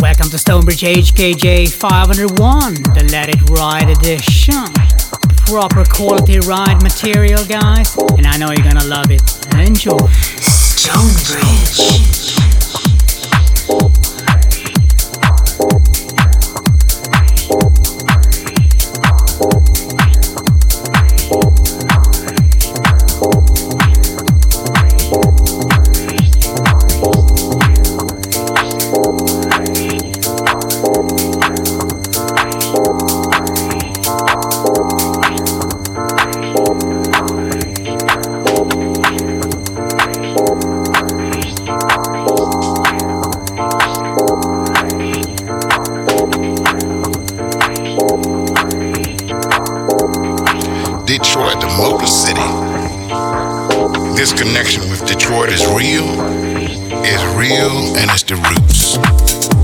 Welcome to Stonebridge HKJ 501, the Let It Ride edition. Proper quality ride material, guys, and I know you're gonna love it. Enjoy. Stonebridge. Detroit is real, it's real, and it's the roots.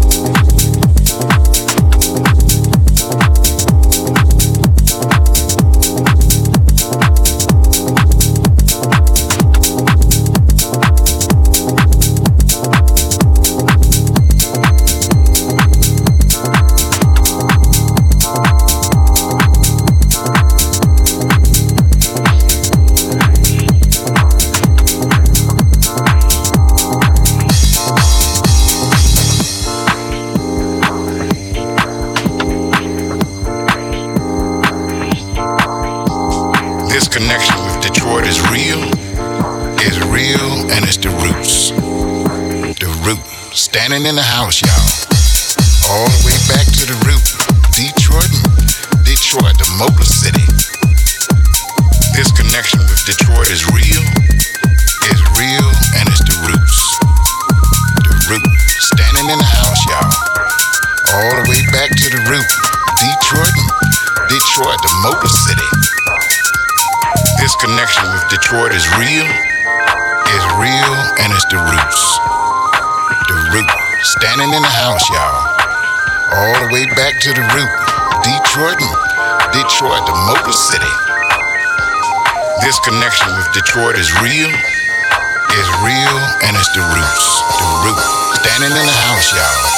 In the house, y'all. All the way back to the root. Detroit, Detroit, the Motor City. This connection with Detroit is real, is real, and it's the roots. The root. Standing in the house, y'all. All the way back to the root. Detroit, Detroit, the Motor City. This connection with Detroit is real, is real, and it's the roots. The root. Standing in the house, y'all. All the way back to the root. Detroit, Detroit, the Motor City. This connection with Detroit is real, is real, and it's the roots. The root. Standing in the house, y'all.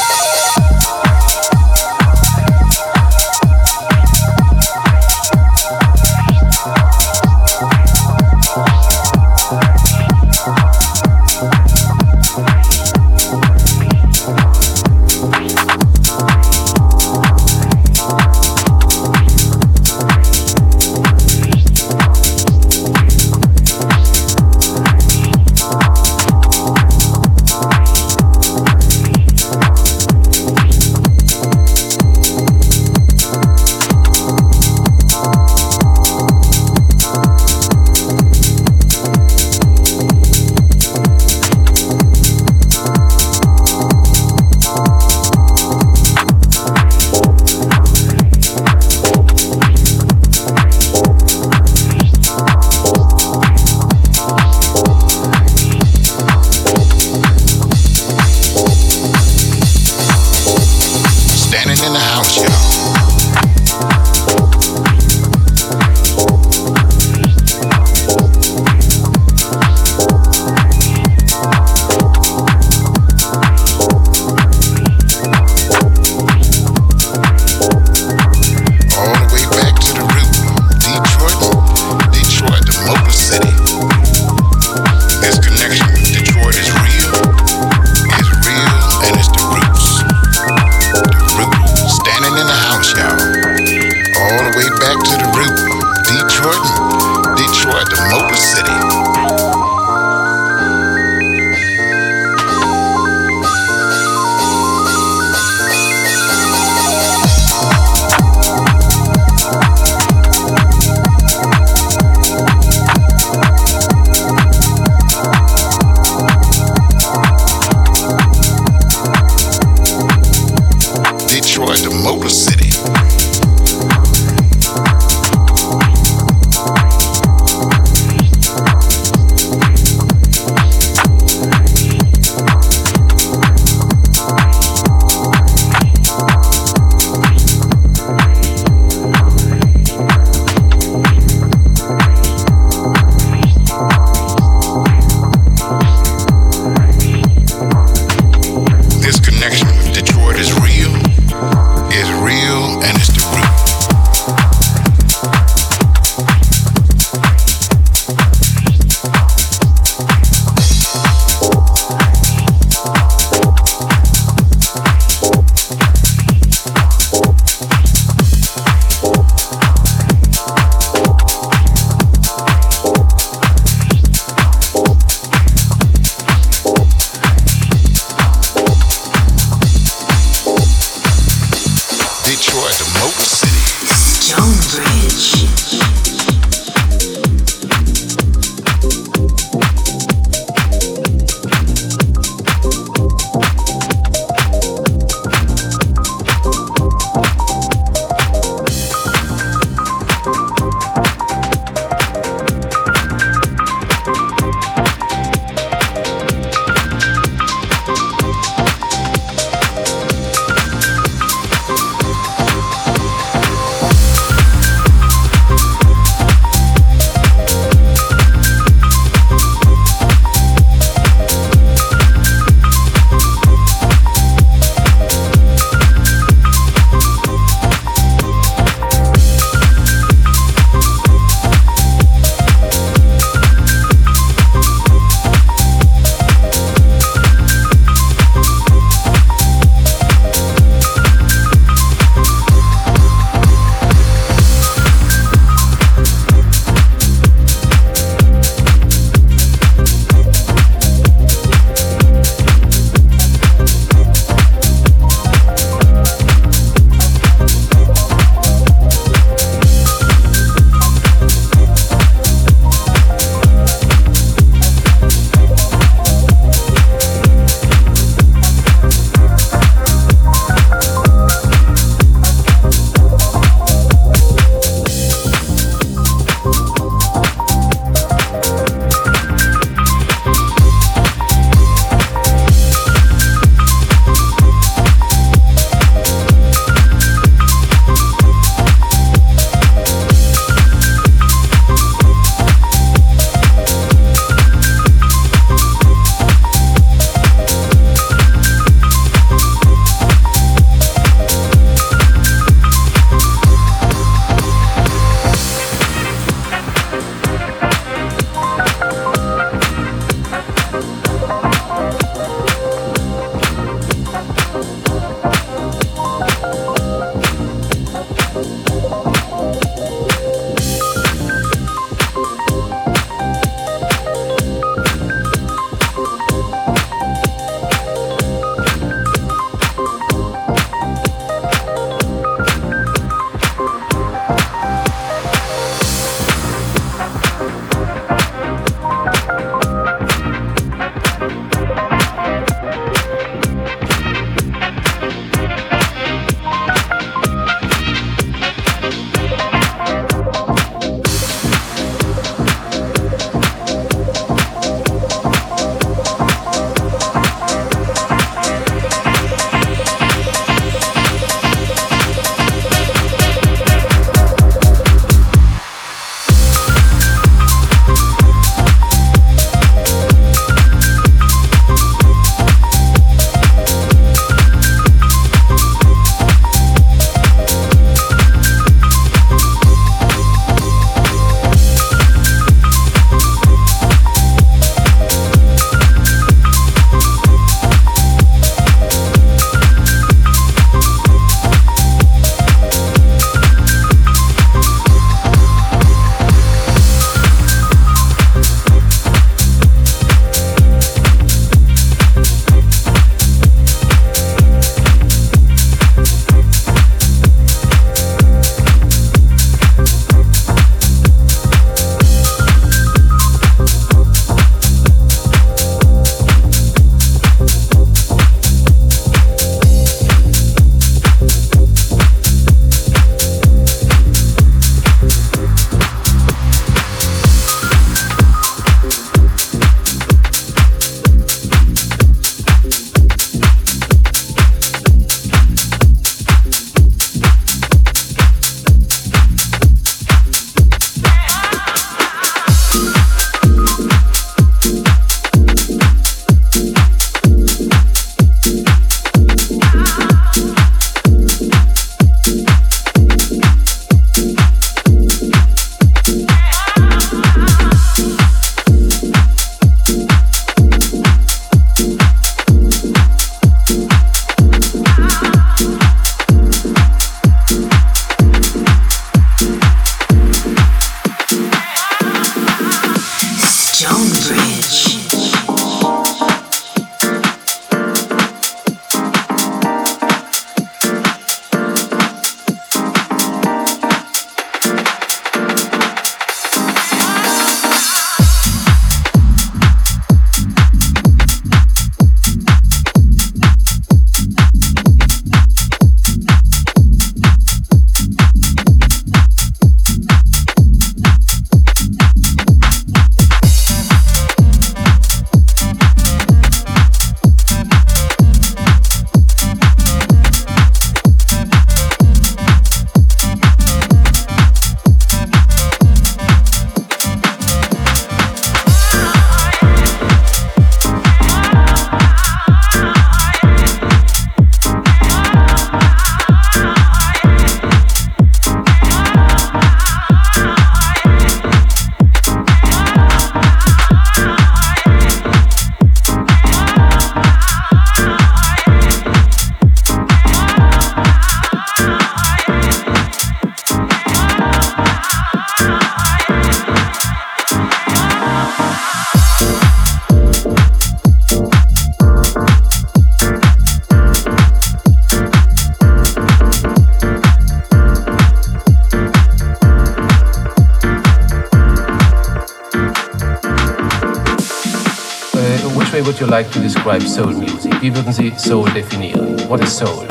Like to describe soul music? Wie würden Sie Soul definieren? What is soul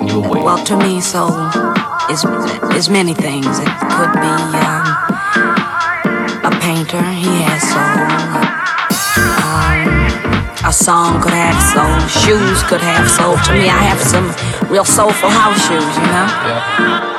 in your way? Well, to me, soul is is many things. It could be um, a painter. He has soul. Um, a song could have soul. Shoes could have soul. To me, I have some real soulful house shoes. You know. Yeah.